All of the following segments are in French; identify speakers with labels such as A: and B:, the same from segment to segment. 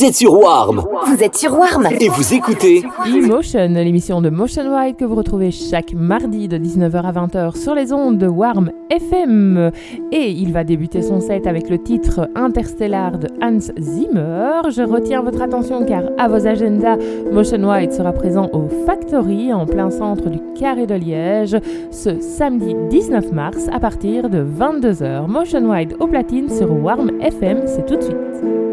A: Vous êtes sur Warm
B: Vous êtes sur Warm
A: et vous écoutez
C: Emotion, l'émission de Motion White que vous retrouvez chaque mardi de 19h à 20h sur les ondes de Warm FM. Et il va débuter son set avec le titre Interstellar de Hans Zimmer. Je retiens votre attention car à vos agendas, Motion White sera présent au Factory en plein centre du Carré de Liège ce samedi 19 mars à partir de 22h. Motion White au platine sur Warm FM, c'est tout de suite.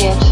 C: kid.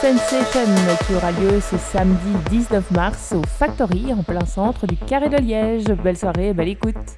C: Sensation qui aura lieu ce samedi 19 mars au Factory en plein centre du Carré de Liège. Belle soirée, belle écoute.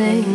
D: say